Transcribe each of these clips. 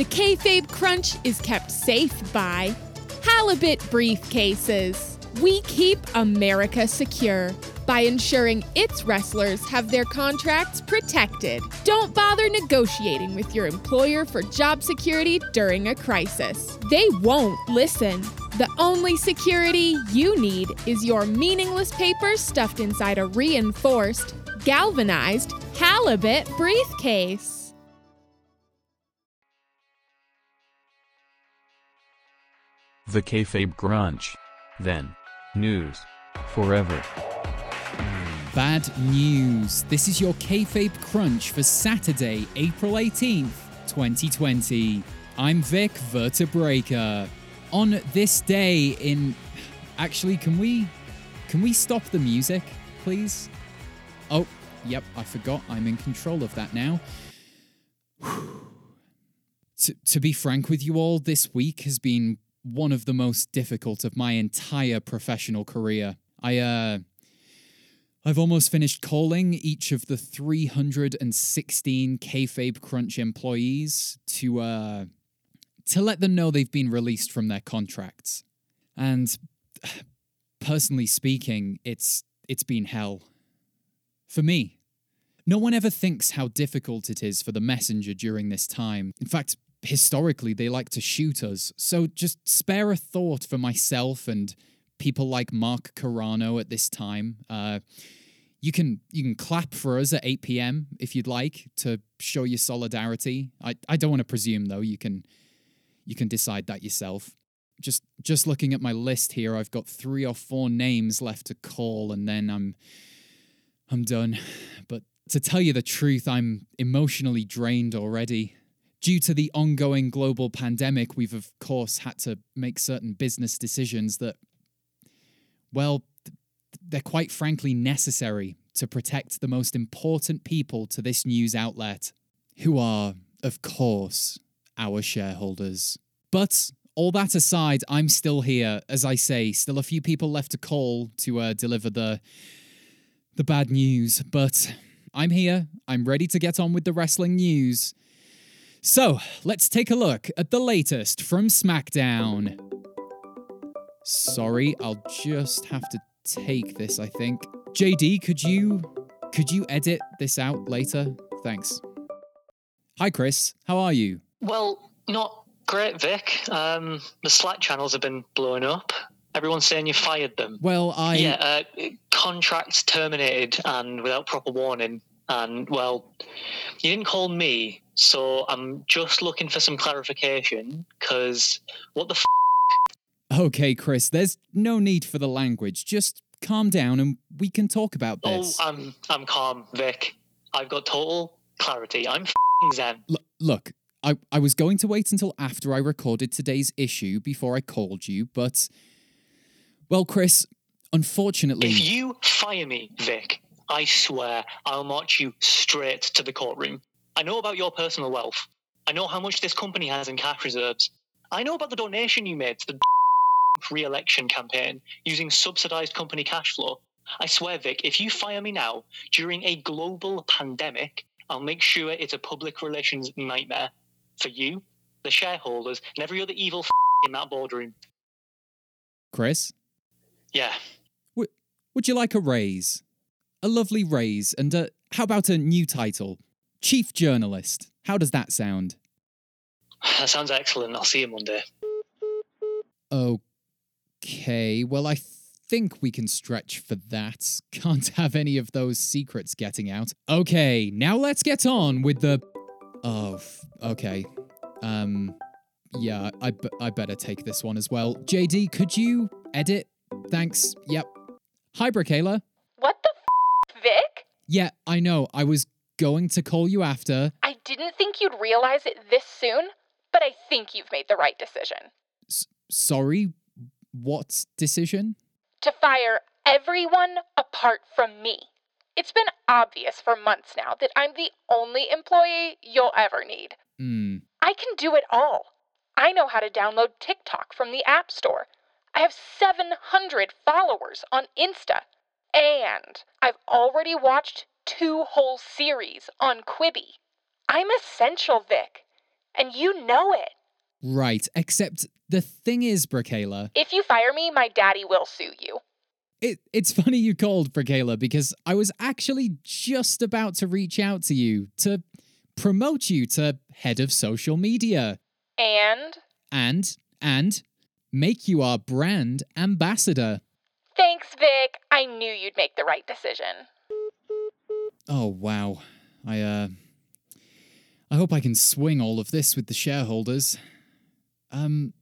The kayfabe crunch is kept safe by Halibut briefcases. We keep America secure by ensuring its wrestlers have their contracts protected. Don't bother negotiating with your employer for job security during a crisis. They won't listen. The only security you need is your meaningless papers stuffed inside a reinforced, galvanized halibut briefcase. The kayfabe crunch. Then. News. Forever. Bad news. This is your kayfabe crunch for Saturday, April 18th, 2020. I'm Vic Vertebreaker. On this day in actually can we can we stop the music, please? Oh, yep, I forgot I'm in control of that now. to be frank with you all, this week has been one of the most difficult of my entire professional career. I uh I've almost finished calling each of the 316 Kayfabe Crunch employees to uh to let them know they've been released from their contracts. And personally speaking, it's it's been hell. For me. No one ever thinks how difficult it is for the messenger during this time. In fact, historically they like to shoot us. So just spare a thought for myself and people like Mark Carrano at this time. Uh, you can you can clap for us at 8 p.m. if you'd like to show your solidarity. I, I don't want to presume though. You can you can decide that yourself. Just just looking at my list here, I've got three or four names left to call, and then I'm I'm done. But to tell you the truth, I'm emotionally drained already. Due to the ongoing global pandemic, we've of course had to make certain business decisions that, well, they're quite frankly necessary to protect the most important people to this news outlet, who are, of course, our shareholders. But all that aside, I'm still here. As I say, still a few people left to call to uh, deliver the the bad news, but I'm here. I'm ready to get on with the wrestling news. So, let's take a look at the latest from SmackDown. Sorry, I'll just have to take this, I think. JD, could you could you edit this out later? Thanks. Hi Chris, how are you? Well, not great, Vic. Um, the Slack channels have been blowing up. Everyone's saying you fired them. Well, I Yeah, uh, contracts terminated and without proper warning. And well, you didn't call me, so I'm just looking for some clarification. Because what the f- Okay, Chris, there's no need for the language. Just calm down and we can talk about this. Oh, this. I'm I'm calm, Vic. I've got total clarity. I'm f***ing zen. L- look, I, I was going to wait until after I recorded today's issue before I called you, but. Well, Chris, unfortunately. If you fire me, Vic, I swear I'll march you straight to the courtroom. I know about your personal wealth. I know how much this company has in cash reserves. I know about the donation you made to the re-election campaign using subsidized company cash flow. I swear, Vic, if you fire me now during a global pandemic, I'll make sure it's a public relations nightmare for you, the shareholders, and every other evil f- in that boardroom. Chris, Yeah, would you like a raise? A lovely raise, and uh, how about a new title? Chief Journalist. How does that sound? that sounds excellent. I'll see you Monday. Okay, well, I think we can stretch for that. Can't have any of those secrets getting out. Okay, now let's get on with the. Oh, okay. Um, yeah, I, b- I better take this one as well. JD, could you edit? Thanks. Yep. Hi, Bracayla. What the f, Vic? Yeah, I know. I was going to call you after. I didn't think you'd realize it this soon, but I think you've made the right decision. S- sorry, what decision? To fire everyone apart from me. It's been obvious for months now that I'm the only employee you'll ever need. Hmm. I can do it all. I know how to download TikTok from the App Store. I have 700 followers on Insta. And I've already watched two whole series on Quibi. I'm essential, Vic. And you know it. Right, except the thing is, Bracayla, If you fire me, my daddy will sue you. it, it's funny you called, Bracayla, because I was actually just about to reach out to you to promote you to head of social media And and, and make you our brand ambassador. Thanks, Vic. I knew you'd make the right decision. Oh, wow. I, uh, I hope I can swing all of this with the shareholders. Um,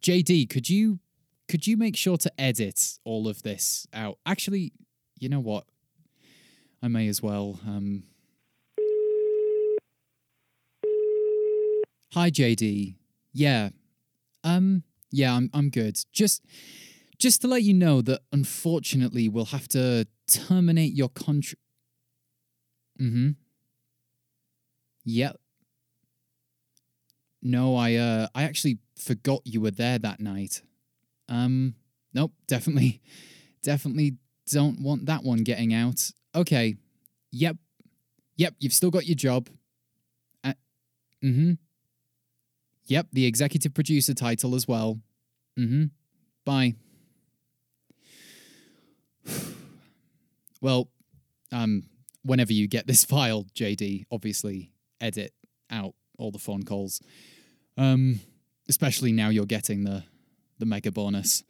JD, could you could you make sure to edit all of this out? Actually, you know what? I may as well. Um Hi JD. Yeah. Um yeah, I'm I'm good. Just just to let you know that unfortunately we'll have to terminate your contract. Mhm. Yep. No, I uh I actually forgot you were there that night. Um nope, definitely definitely don't want that one getting out. Okay. Yep. Yep, you've still got your job. Uh, mhm. Yep, the executive producer title as well. Mhm. Bye. Well, um whenever you get this file, JD, obviously edit out all the phone calls. Um, especially now you're getting the the mega bonus.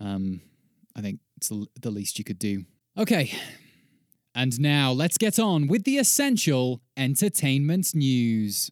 Um, I think it's the the least you could do. Okay. And now let's get on with the essential entertainment news.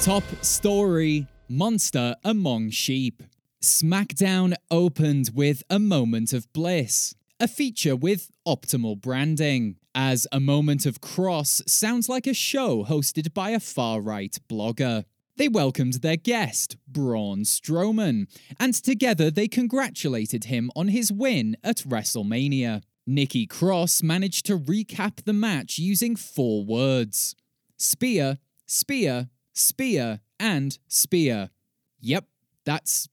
Top story Monster Among Sheep. SmackDown opened with a moment of bliss, a feature with optimal branding, as a moment of cross sounds like a show hosted by a far right blogger. They welcomed their guest, Braun Strowman, and together they congratulated him on his win at WrestleMania. Nikki Cross managed to recap the match using four words spear, spear, spear, and spear. Yep, that's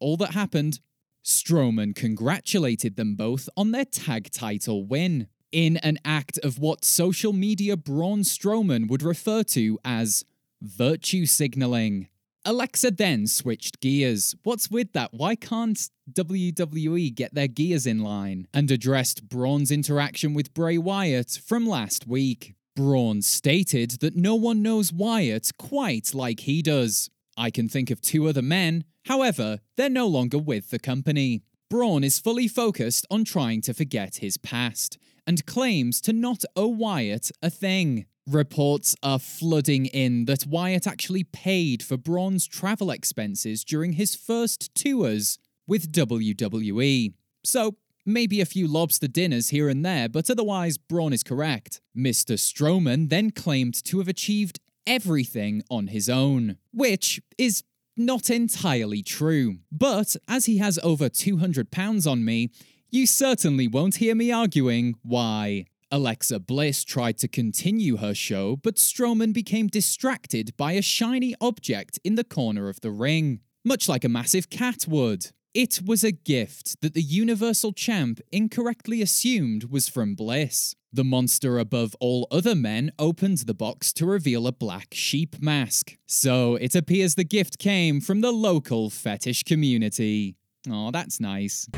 all that happened. Strowman congratulated them both on their tag title win in an act of what social media Braun Strowman would refer to as virtue signaling. Alexa then switched gears. What's with that? Why can't WWE get their gears in line? And addressed Braun's interaction with Bray Wyatt from last week. Braun stated that no one knows Wyatt quite like he does. I can think of two other men, however, they're no longer with the company. Braun is fully focused on trying to forget his past and claims to not owe Wyatt a thing. Reports are flooding in that Wyatt actually paid for Braun's travel expenses during his first tours with WWE. So, maybe a few lobster dinners here and there, but otherwise, Braun is correct. Mr. Strowman then claimed to have achieved everything on his own, which is not entirely true. But as he has over 200 pounds on me, you certainly won't hear me arguing why. Alexa Bliss tried to continue her show, but Strowman became distracted by a shiny object in the corner of the ring, much like a massive cat would. It was a gift that the Universal Champ incorrectly assumed was from Bliss. The monster above all other men opened the box to reveal a black sheep mask. So it appears the gift came from the local fetish community. Oh, that's nice.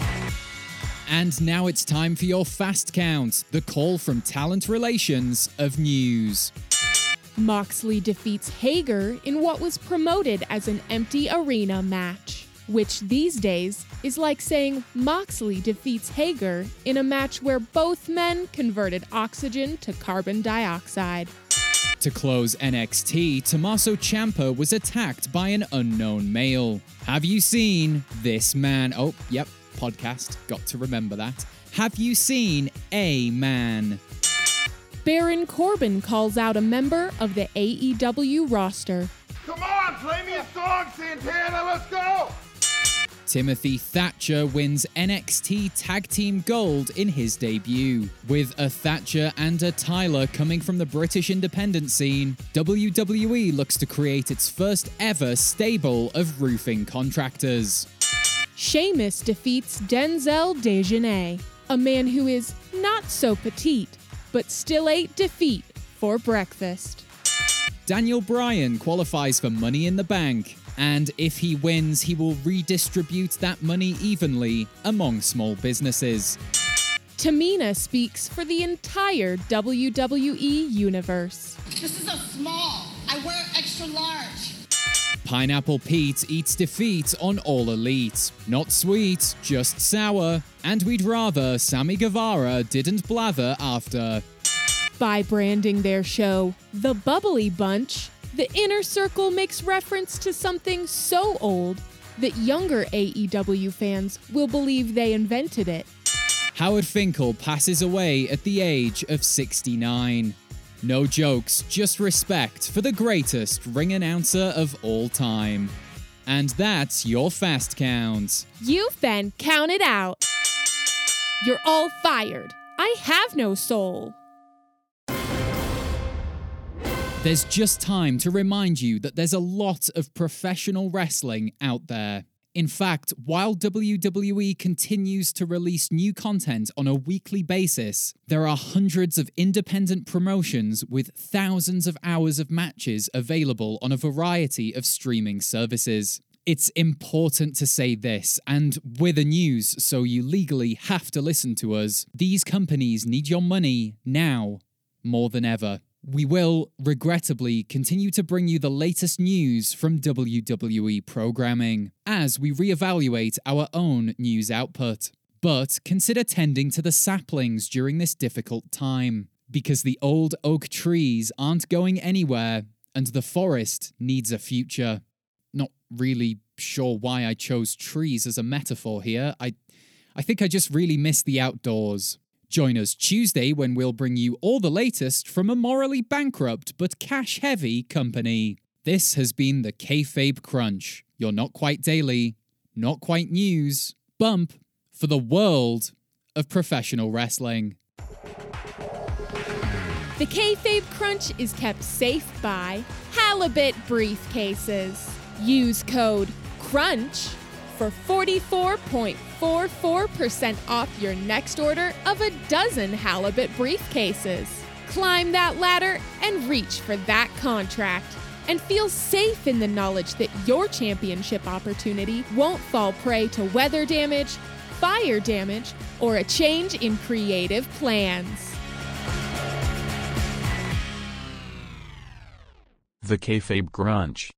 And now it's time for your fast count, the call from talent relations of news. Moxley defeats Hager in what was promoted as an empty arena match, which these days is like saying Moxley defeats Hager in a match where both men converted oxygen to carbon dioxide. To close NXT, Tommaso Ciampa was attacked by an unknown male. Have you seen this man? Oh, yep, podcast. Got to remember that. Have you seen a man? Baron Corbin calls out a member of the AEW roster. Come on, play me a song, Santana. Let's go. Timothy Thatcher wins NXT Tag Team Gold in his debut. With a Thatcher and a Tyler coming from the British independent scene, WWE looks to create its first ever stable of roofing contractors. Sheamus defeats Denzel Dejournette, a man who is not so petite, but still ate defeat for breakfast. Daniel Bryan qualifies for Money in the Bank, and if he wins, he will redistribute that money evenly among small businesses. Tamina speaks for the entire WWE universe. This is a small. I wear extra large. Pineapple Pete eats defeat on All Elite. Not sweet, just sour. And we'd rather Sammy Guevara didn't blather after. By branding their show The Bubbly Bunch, the Inner Circle makes reference to something so old that younger AEW fans will believe they invented it. Howard Finkel passes away at the age of 69. No jokes, just respect for the greatest ring announcer of all time. And that's your fast count. You've been counted out. You're all fired. I have no soul. There's just time to remind you that there's a lot of professional wrestling out there. In fact, while WWE continues to release new content on a weekly basis, there are hundreds of independent promotions with thousands of hours of matches available on a variety of streaming services. It's important to say this, and we're the news, so you legally have to listen to us. These companies need your money now more than ever. We will, regrettably, continue to bring you the latest news from WWE programming as we reevaluate our own news output. But consider tending to the saplings during this difficult time, because the old oak trees aren't going anywhere and the forest needs a future. Not really sure why I chose trees as a metaphor here. I, I think I just really miss the outdoors. Join us Tuesday when we'll bring you all the latest from a morally bankrupt but cash heavy company. This has been the Kayfabe Crunch, You're not quite daily, not quite news bump for the world of professional wrestling. The Kayfabe Crunch is kept safe by Halibut Briefcases. Use code CRUNCH for 44.44% off your next order of a dozen halibut briefcases. Climb that ladder and reach for that contract. And feel safe in the knowledge that your championship opportunity won't fall prey to weather damage, fire damage, or a change in creative plans. The Kayfabe Crunch.